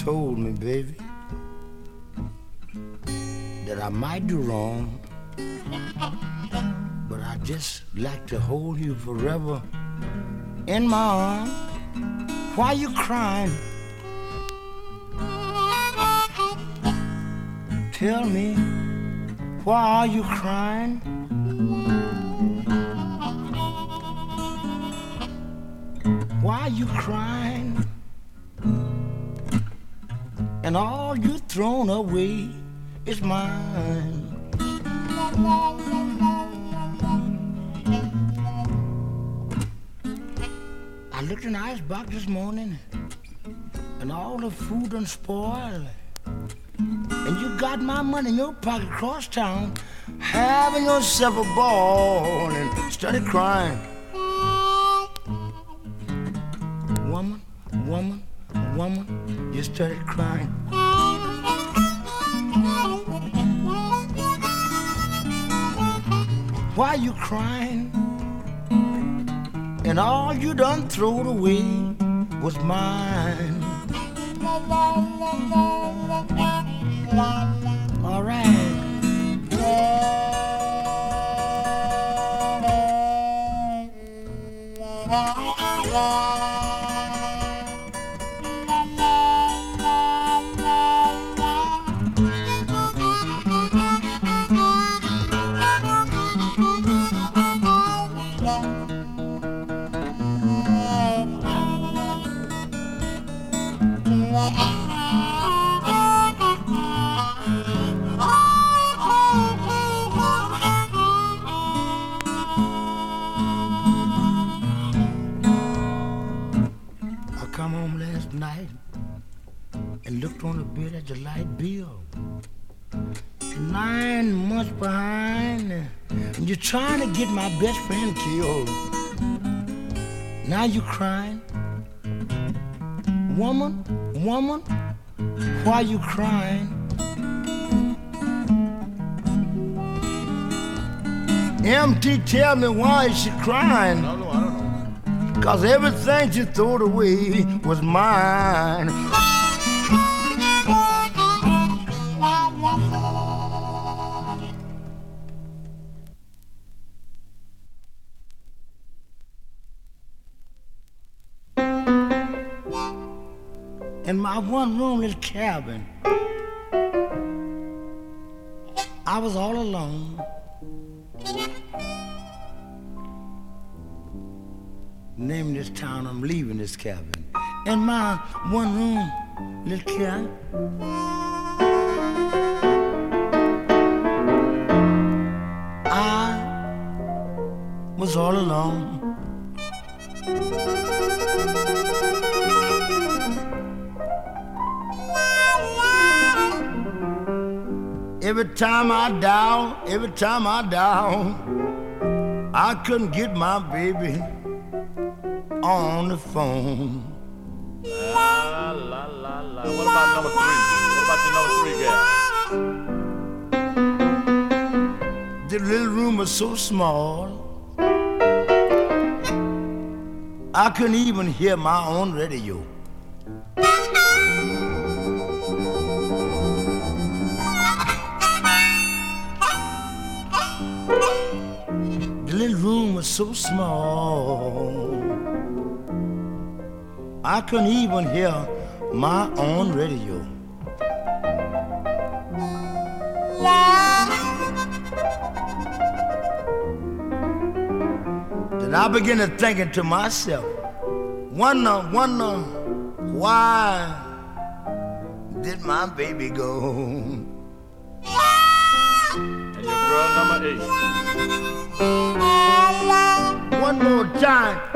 told me, baby, that I might do wrong, but I just like to hold you forever in my arms. Why you crying? Tell me, why are you crying? Why are you crying? And all you've thrown away is mine. I looked in the icebox this morning, and all the food done spoiled. And you got my money in your pocket across town, having yourself a ball, and started crying. Woman, woman, woman, you started crying. Why are you crying? And all you done throwed away was mine. All right. Come home last night and looked on the bed at the light bill. Nine months behind, and you're trying to get my best friend killed. Now you're crying. Woman, woman, why are you crying? MT, tell me why is she crying? No, no. Cause everything she threw away was mine. In my one room little cabin, I was all alone. Name this town, I'm leaving this cabin. In my one room, little. I was all alone. Every time I down, every time I down, I couldn't get my baby on the phone. La, la, la, la. What about number three? What about the number three guy? The little room was so small, I couldn't even hear my own radio. Was so small, I couldn't even hear my own radio. Then I began to thinking to myself, wonder, wonder, why did my baby go? And your girl number eight. More time.